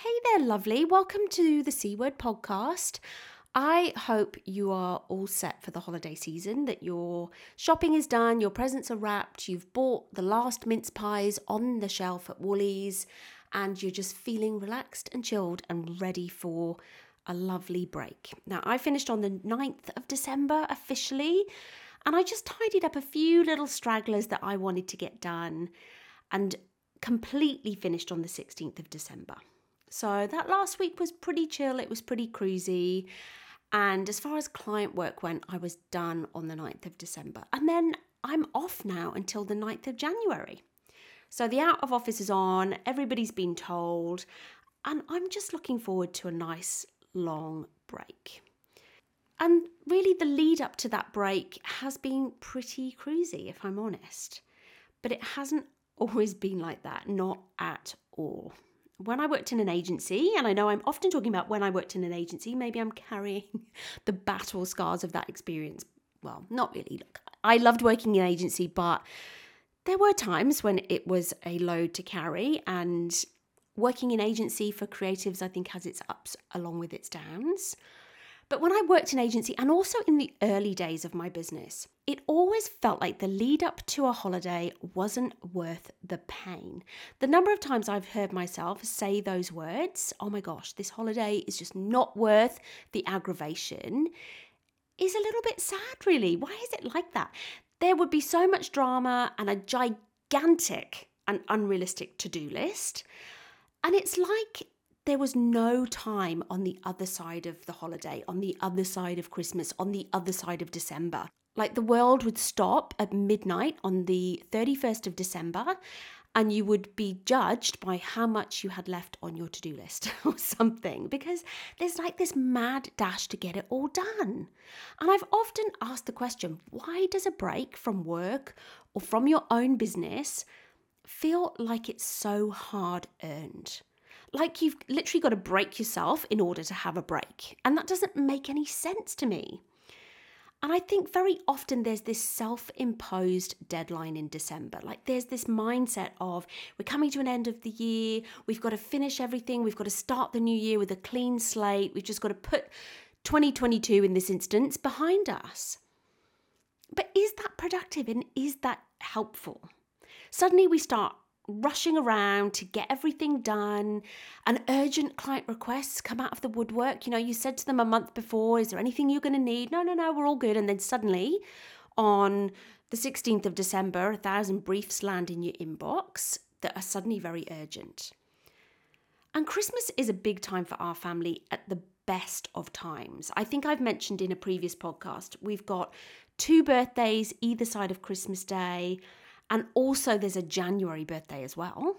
Hey there, lovely. Welcome to the C Word podcast. I hope you are all set for the holiday season, that your shopping is done, your presents are wrapped, you've bought the last mince pies on the shelf at Woolies, and you're just feeling relaxed and chilled and ready for a lovely break. Now, I finished on the 9th of December officially, and I just tidied up a few little stragglers that I wanted to get done and completely finished on the 16th of December. So that last week was pretty chill, it was pretty cruisy. And as far as client work went, I was done on the 9th of December. And then I'm off now until the 9th of January. So the out of office is on, everybody's been told, and I'm just looking forward to a nice long break. And really, the lead up to that break has been pretty cruisy, if I'm honest. But it hasn't always been like that, not at all when I worked in an agency, and I know I'm often talking about when I worked in an agency, maybe I'm carrying the battle scars of that experience. Well, not really. Look, I loved working in agency, but there were times when it was a load to carry, and working in agency for creatives, I think, has its ups along with its downs. But when I worked in agency and also in the early days of my business, it always felt like the lead up to a holiday wasn't worth the pain. The number of times I've heard myself say those words, oh my gosh, this holiday is just not worth the aggravation, is a little bit sad, really. Why is it like that? There would be so much drama and a gigantic and unrealistic to do list. And it's like there was no time on the other side of the holiday, on the other side of Christmas, on the other side of December. Like the world would stop at midnight on the 31st of December, and you would be judged by how much you had left on your to do list or something, because there's like this mad dash to get it all done. And I've often asked the question why does a break from work or from your own business feel like it's so hard earned? Like you've literally got to break yourself in order to have a break. And that doesn't make any sense to me. And I think very often there's this self imposed deadline in December. Like there's this mindset of we're coming to an end of the year, we've got to finish everything, we've got to start the new year with a clean slate, we've just got to put 2022 in this instance behind us. But is that productive and is that helpful? Suddenly we start rushing around to get everything done and urgent client requests come out of the woodwork. You know, you said to them a month before, is there anything you're going to need? No, no, no, we're all good. And then suddenly on the 16th of December, a thousand briefs land in your inbox that are suddenly very urgent. And Christmas is a big time for our family at the best of times. I think I've mentioned in a previous podcast, we've got two birthdays either side of Christmas Day. And also, there's a January birthday as well.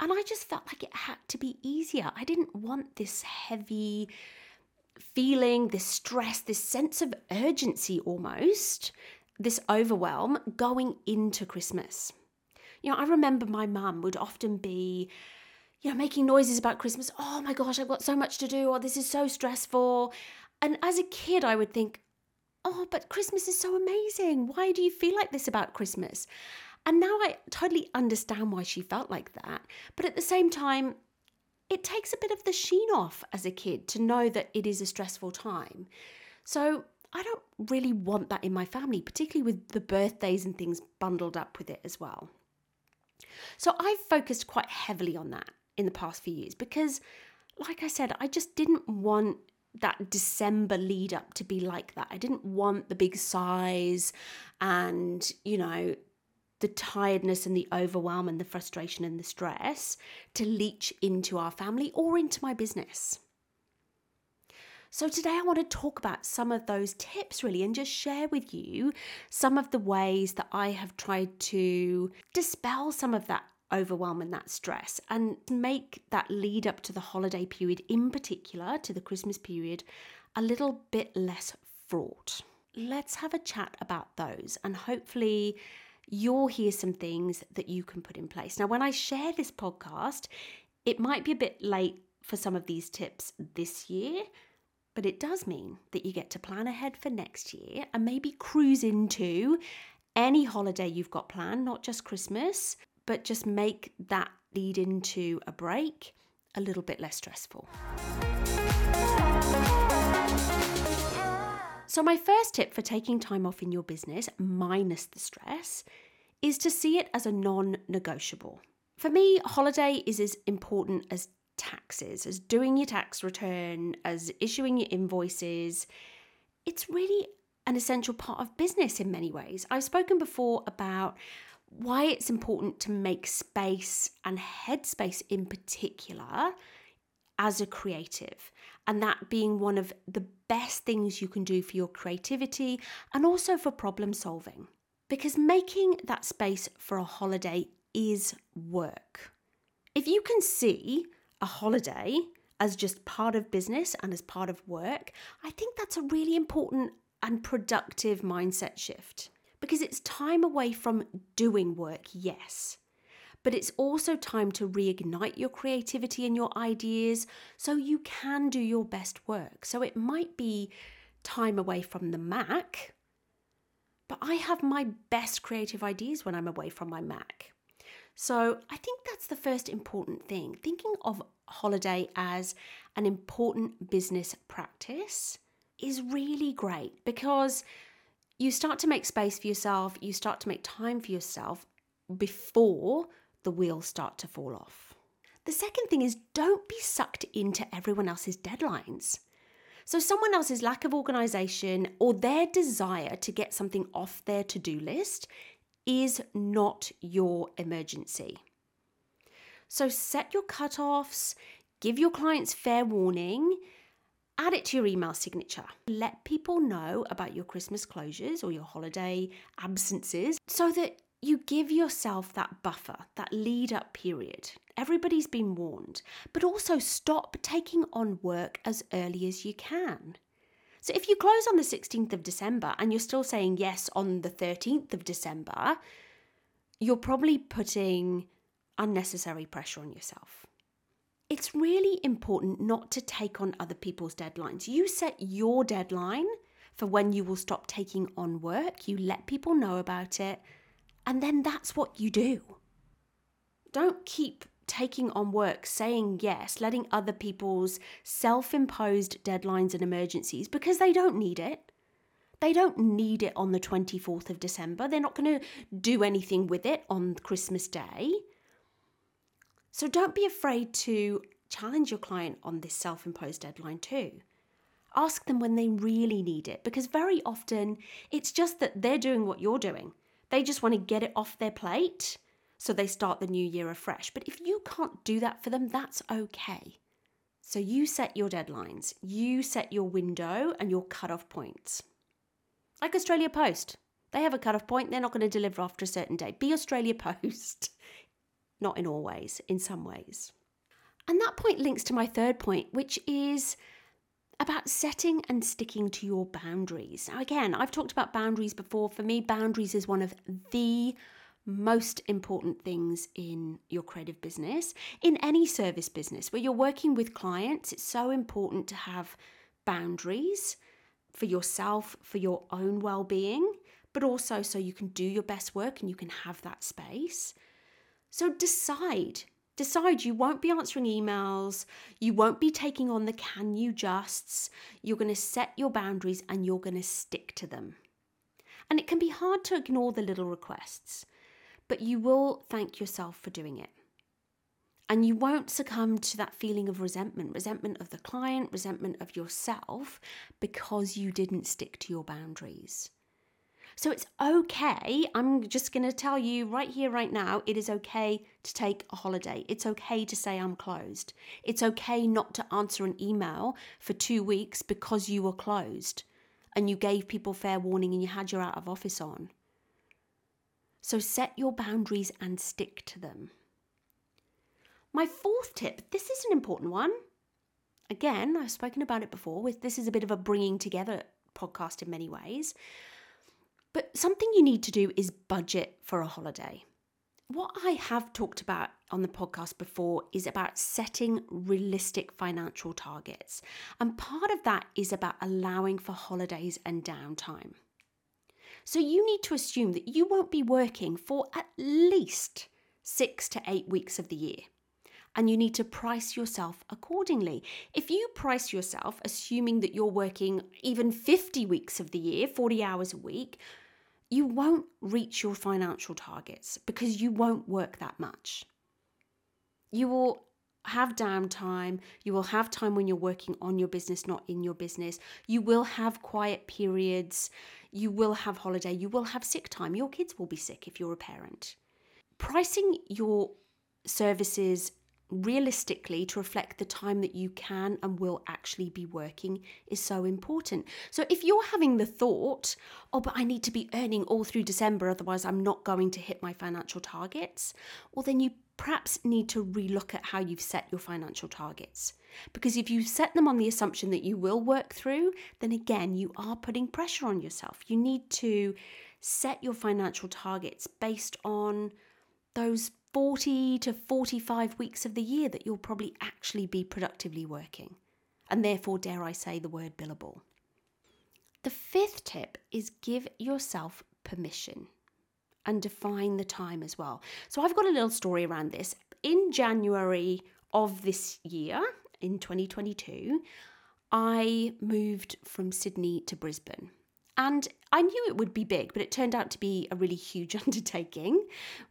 And I just felt like it had to be easier. I didn't want this heavy feeling, this stress, this sense of urgency almost, this overwhelm going into Christmas. You know, I remember my mum would often be, you know, making noises about Christmas. Oh my gosh, I've got so much to do, or this is so stressful. And as a kid, I would think, oh, but Christmas is so amazing. Why do you feel like this about Christmas? And now I totally understand why she felt like that. But at the same time, it takes a bit of the sheen off as a kid to know that it is a stressful time. So I don't really want that in my family, particularly with the birthdays and things bundled up with it as well. So I've focused quite heavily on that in the past few years because, like I said, I just didn't want that December lead up to be like that. I didn't want the big sighs and, you know, the tiredness and the overwhelm and the frustration and the stress to leach into our family or into my business. So, today I want to talk about some of those tips really and just share with you some of the ways that I have tried to dispel some of that overwhelm and that stress and make that lead up to the holiday period, in particular to the Christmas period, a little bit less fraught. Let's have a chat about those and hopefully you'll hear some things that you can put in place. Now, when I share this podcast, it might be a bit late for some of these tips this year, but it does mean that you get to plan ahead for next year and maybe cruise into any holiday you've got planned, not just Christmas, but just make that lead into a break a little bit less stressful. So, my first tip for taking time off in your business, minus the stress, is to see it as a non negotiable. For me, holiday is as important as taxes, as doing your tax return, as issuing your invoices. It's really an essential part of business in many ways. I've spoken before about why it's important to make space and headspace in particular as a creative, and that being one of the best things you can do for your creativity and also for problem solving. Because making that space for a holiday is work. If you can see a holiday as just part of business and as part of work, I think that's a really important and productive mindset shift because it's time away from doing work, yes, but it's also time to reignite your creativity and your ideas so you can do your best work. So it might be time away from the Mac, but I have my best creative ideas when I'm away from my Mac. So I think that's the first important thing. Thinking of holiday as an important business practice is really great because you start to make space for yourself, you start to make time for yourself before the wheels start to fall off. The second thing is don't be sucked into everyone else's deadlines. So, someone else's lack of organization or their desire to get something off their to do list is not your emergency. So, set your cutoffs, give your clients fair warning, add it to your email signature. Let people know about your Christmas closures or your holiday absences so that you give yourself that buffer, that lead up period. Everybody's been warned, but also stop taking on work as early as you can. So if you close on the 16th of December and you're still saying yes on the 13th of December, you're probably putting unnecessary pressure on yourself it's really important not to take on other people's deadlines. You set your deadline for when you will stop taking on work, you let people know about it, and then that's what you do. Don't keep taking on work, saying yes, letting other people's self imposed deadlines and emergencies because they don't need it. They don't need it on the 24th of December. They're not going to do anything with it on Christmas Day. So don't be afraid to challenge your client on this self imposed deadline too. Ask them when they really need it because very often it's just that they're doing what you're doing. They just want to get it off their plate so they start the new year afresh. But if you can't do that for them, that's okay. So you set your deadlines, you set your window and your cut-off points. Like Australia Post, they have a cut-off point, they're not going to deliver after a certain date. Be Australia Post. Not in all ways, in some ways. And that point links to my third point, which is about setting and sticking to your boundaries. Now, again, I've talked about boundaries before. For me, boundaries is one of the most important things in your creative business, in any service business where you're working with clients. It's so important to have boundaries for yourself, for your own well being, but also so you can do your best work and you can have that space. So decide. Decide you won't be answering emails, you won't be taking on the can you justs. You're going to set your boundaries and you're going to stick to them. And it can be hard to ignore the little requests, but you will thank yourself for doing it. And you won't succumb to that feeling of resentment resentment of the client, resentment of yourself because you didn't stick to your boundaries. So it's okay. I'm just going to tell you right here, right now, it is okay to take a holiday. It's okay to say I'm closed. It's okay not to answer an email for two weeks because you were closed and you gave people fair warning and you had your out of office on. So set your boundaries and stick to them. My fourth tip this is an important one. Again, I've spoken about it before. This is a bit of a bringing together podcast in many ways. But something you need to do is budget for a holiday. What I have talked about on the podcast before is about setting realistic financial targets. And part of that is about allowing for holidays and downtime. So you need to assume that you won't be working for at least six to eight weeks of the year. And you need to price yourself accordingly. If you price yourself assuming that you're working even 50 weeks of the year, 40 hours a week, you won't reach your financial targets because you won't work that much. You will have downtime. You will have time when you're working on your business, not in your business. You will have quiet periods. You will have holiday. You will have sick time. Your kids will be sick if you're a parent. Pricing your services realistically to reflect the time that you can and will actually be working is so important. So if you're having the thought, oh, but I need to be earning all through December, otherwise I'm not going to hit my financial targets, well, then you perhaps need to relook at how you've set your financial targets. Because if you set them on the assumption that you will work through, then again, you are putting pressure on yourself. You need to set your financial targets based on those 40 to 45 weeks of the year that you'll probably actually be productively working. And therefore, dare I say the word billable. The fifth tip is give yourself permission and define the time as well. So I've got a little story around this. In January of this year, in 2022, I moved from Sydney to Brisbane. And I knew it would be big, but it turned out to be a really huge undertaking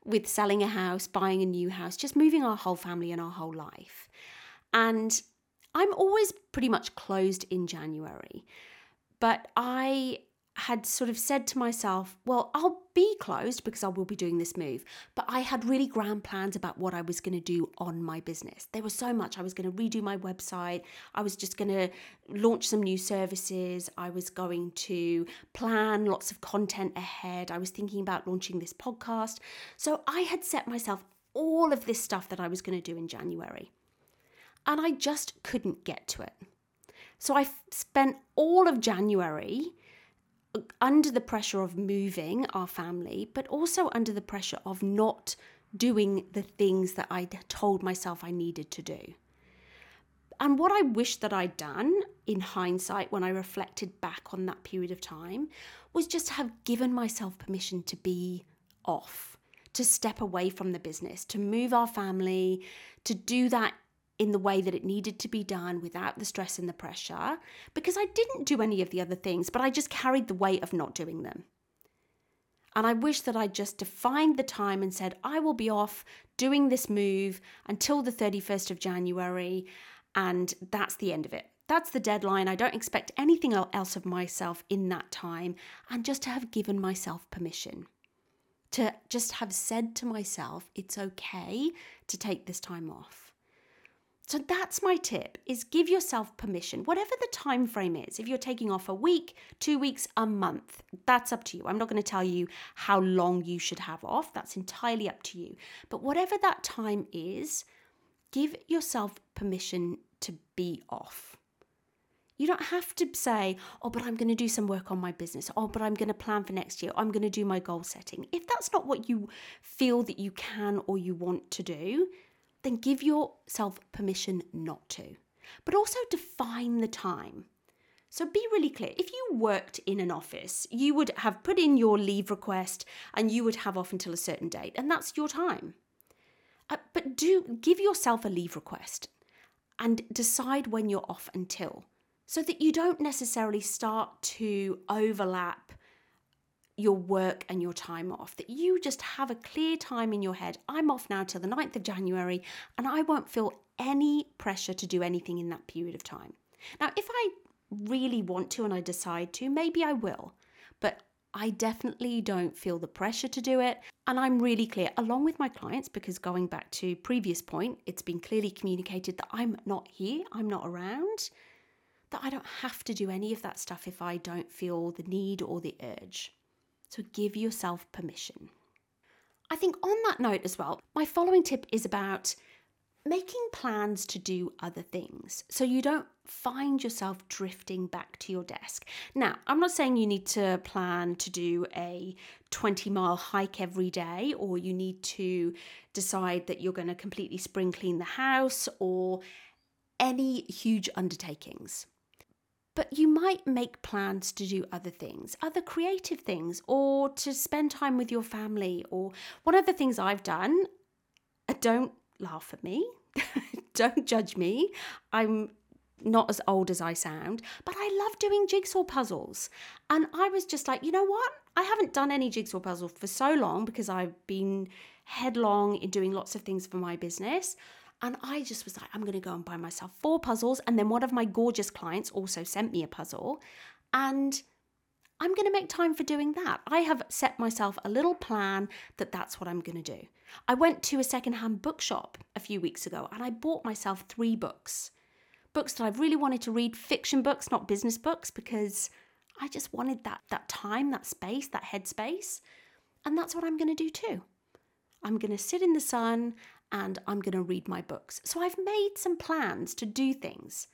with selling a house, buying a new house, just moving our whole family and our whole life. And I'm always pretty much closed in January. But I had sort of said to myself, well, I'll be closed because I will be doing this move. But I had really grand plans about what I was going to do on my business. There was so much. I was going to redo my website. I was just going to launch some new services. I was going to plan lots of content ahead. I was thinking about launching this podcast. So I had set myself all of this stuff that I was going to do in January. And I just couldn't get to it. So I spent all of January under the pressure of moving our family, but also under the pressure of not doing the things that I told myself I needed to do. And what I wish that I'd done in hindsight when I reflected back on that period of time was just have given myself permission to be off, to step away from the business, to move our family, to do that in the way that it needed to be done without the stress and the pressure because I didn't do any of the other things, but I just carried the weight of not doing them. And I wish that I'd just defined the time and said, I will be off doing this move until the 31st of January, and that's the end of it. That's the deadline. I don't expect anything else of myself in that time, and just to have given myself permission. To just have said to myself, it's okay to take this time off. So that's my tip is give yourself permission whatever the time frame is if you're taking off a week, 2 weeks, a month that's up to you. I'm not going to tell you how long you should have off. That's entirely up to you. But whatever that time is, give yourself permission to be off. You don't have to say, oh, but I'm going to do some work on my business. Oh, but I'm going to plan for next year. I'm going to do my goal setting. If that's not what you feel that you can or you want to do, then give yourself permission not to. But also define the time. So be really clear. If you worked in an office, you would have put in your leave request and you would have off until a certain date, and that's your time. Uh, but do give yourself a leave request and decide when you're off until so that you don't necessarily start to overlap your work and your time off, that you just have a clear time in your head. I'm off now till the 9th of January, and I won't feel any pressure to do anything in that period of time. Now, if I really want to and I decide to, maybe I will, but I definitely don't feel the pressure to do it. And I'm really clear, along with my clients, because going back to previous point, it's been clearly communicated that I'm not here, I'm not around, that I don't have to do any of that stuff if I don't feel the need or the urge. So give yourself permission. I think on that note as well, my following tip is about making plans to do other things so you don't find yourself drifting back to your desk. Now, I'm not saying you need to plan to do a 20 mile hike every day or you need to decide that you're going to completely spring clean the house or any huge undertakings. But you might make plans to do other things, other creative things, or to spend time with your family. Or one of the things I've done, uh, don't laugh at me, don't judge me. I'm not as old as I sound, but I love doing jigsaw puzzles. And I was just like, you know what? I haven't done any jigsaw puzzle for so long because I've been headlong in doing lots of things for my business. And I just was like, I'm going to go and buy myself four puzzles. And then one of my gorgeous clients also sent me a puzzle. And I'm going to make time for doing that. I have set myself a little plan that that's what I'm going to do. I went to a secondhand bookshop a few weeks ago and I bought myself three books. Books that I've really wanted to read, fiction books, not business books, because I just wanted that that time, that space, that headspace. And that's what I'm going to do too. I'm going to sit in the sun and I'm going to read my books. So I've made some plans to do things.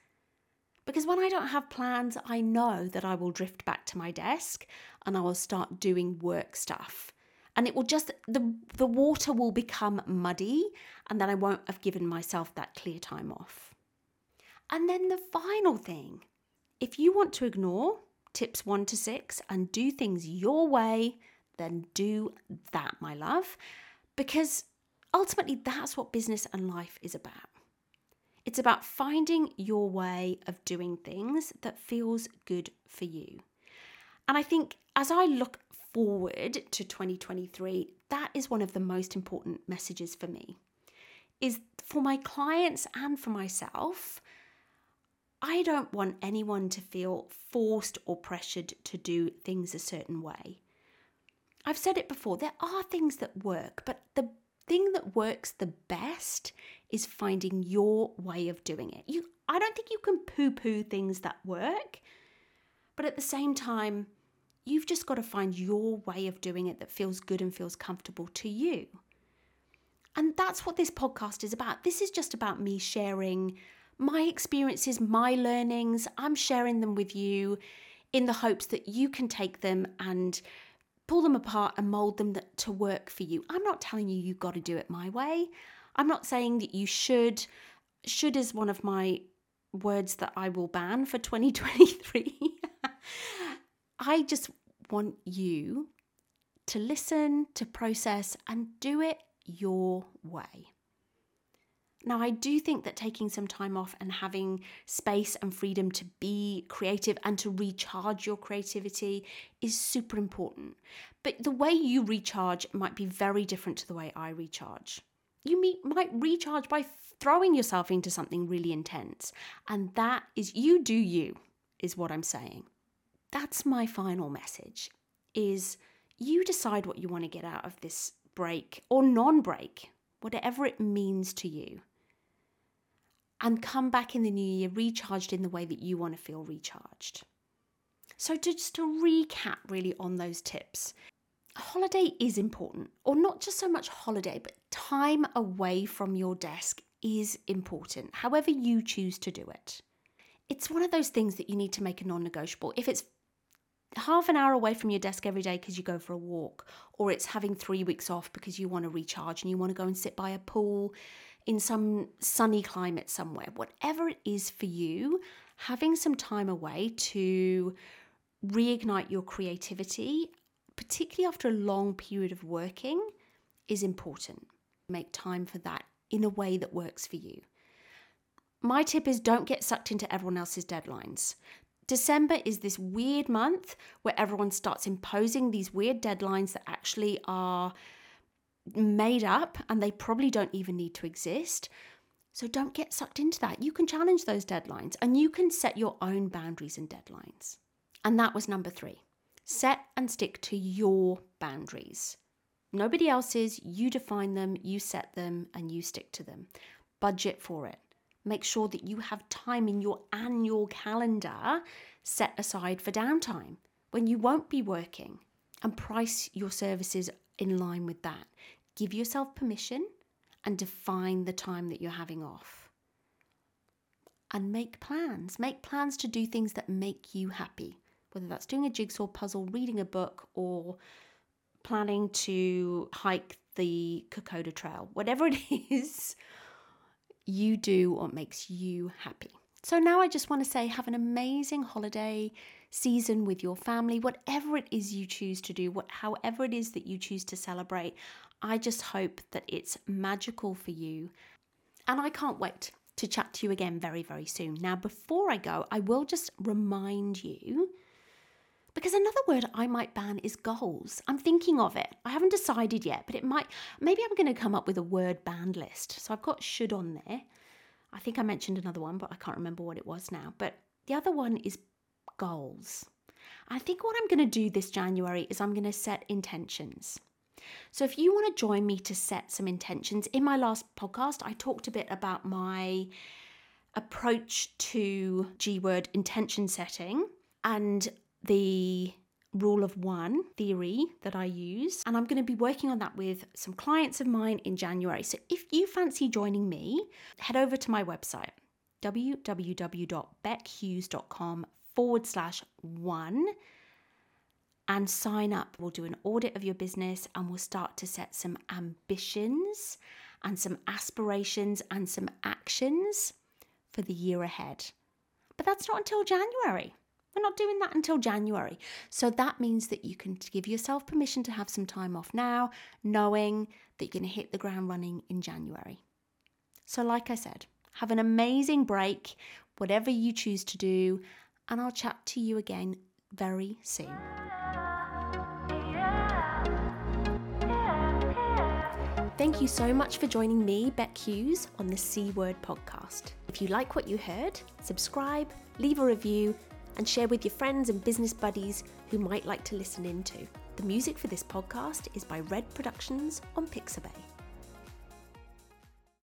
Because when I don't have plans, I know that I will drift back to my desk and I will start doing work stuff. And it will just, the, the water will become muddy, and then I won't have given myself that clear time off. And then the final thing if you want to ignore tips one to six and do things your way, then do that, my love. Because ultimately, that's what business and life is about. It's about finding your way of doing things that feels good for you. And I think as I look forward to 2023, that is one of the most important messages for me. Is for my clients and for myself, I don't want anyone to feel forced or pressured to do things a certain way. I've said it before, there are things that work, but the thing that works the best is finding your way of doing it. You I don't think you can poo-poo things that work, but at the same time, you've just got to find your way of doing it that feels good and feels comfortable to you. And that's what this podcast is about. This is just about me sharing my experiences, my learnings. I'm sharing them with you in the hopes that you can take them and pull them apart and mold them to work for you. I'm not telling you you've got to do it my way. I'm not saying that you should. Should is one of my words that I will ban for 2023. I just want you to listen, to process, and do it your way. Now, I do think that taking some time off and having space and freedom to be creative and to recharge your creativity is super important. But the way you recharge might be very different to the way I recharge. You might recharge by throwing yourself into something really intense. And that is you do you, is what I'm saying. That's my final message is you decide what you want to get out of this break or non-break, whatever it means to you and come back in the new year recharged in the way that you want to feel recharged. So, to, just to recap really on those tips, a holiday is important, or not just so much holiday, but time away from your desk is important, however you choose to do it. It's one of those things that you need to make a non negotiable. If it's half an hour away from your desk every day because you go for a walk, or it's having three weeks off because you want to recharge and you want to go and sit by a pool in some sunny climate somewhere, whatever it is for you, having some time away to reignite your creativity, particularly after a long period of working, is important. Make time for that in a way that works for you. My tip is don't get sucked into everyone else's deadlines. December is this weird month where everyone starts imposing these weird deadlines that actually are made up and they probably don't even need to exist. So don't get sucked into that. You can challenge those deadlines and you can set your own boundaries and deadlines. And that was number three set and stick to your boundaries. Nobody else's, you define them, you set them, and you stick to them. Budget for it. Make sure that you have time in your annual calendar set aside for downtime when you won't be working and price your services in line with that. Give yourself permission and define the time that you're having off. And make plans. Make plans to do things that make you happy, whether that's doing a jigsaw puzzle, reading a book, or planning to hike the Kokoda Trail. Whatever it is, you do what makes you happy. So now I just want to say have an amazing holiday season with your family, whatever it is you choose to do, what however it is that you choose to celebrate. I just hope that it's magical for you. And I can't wait to chat to you again very, very soon. Now, before I go, I will just remind you because another word I might ban is goals. I'm thinking of it. I haven't decided yet, but it might, maybe I'm going to come up with a word banned list. So I've got should on there. I think I mentioned another one, but I can't remember what it was now. But the other one is goals. I think what I'm going to do this January is I'm going to set intentions. So if you want to join me to set some intentions, in my last podcast, I talked a bit about my approach to G word intention setting and the rule of one theory that I use, and I'm going to be working on that with some clients of mine in January. So if you fancy joining me, head over to my website www.bechughes.com forward slash one and sign up. We'll do an audit of your business and we'll start to set some ambitions and some aspirations and some actions for the year ahead. But that's not until January. We're not doing that until January. So that means that you can give yourself permission to have some time off now, knowing that you're going to hit the ground running in January. So, like I said, have an amazing break, whatever you choose to do, and I'll chat to you again very soon. Thank you so much for joining me, Bec Hughes, on the C Word podcast. If you like what you heard, subscribe, leave a review, and share with your friends and business buddies who might like to listen into. The music for this podcast is by Red Productions on Pixabay.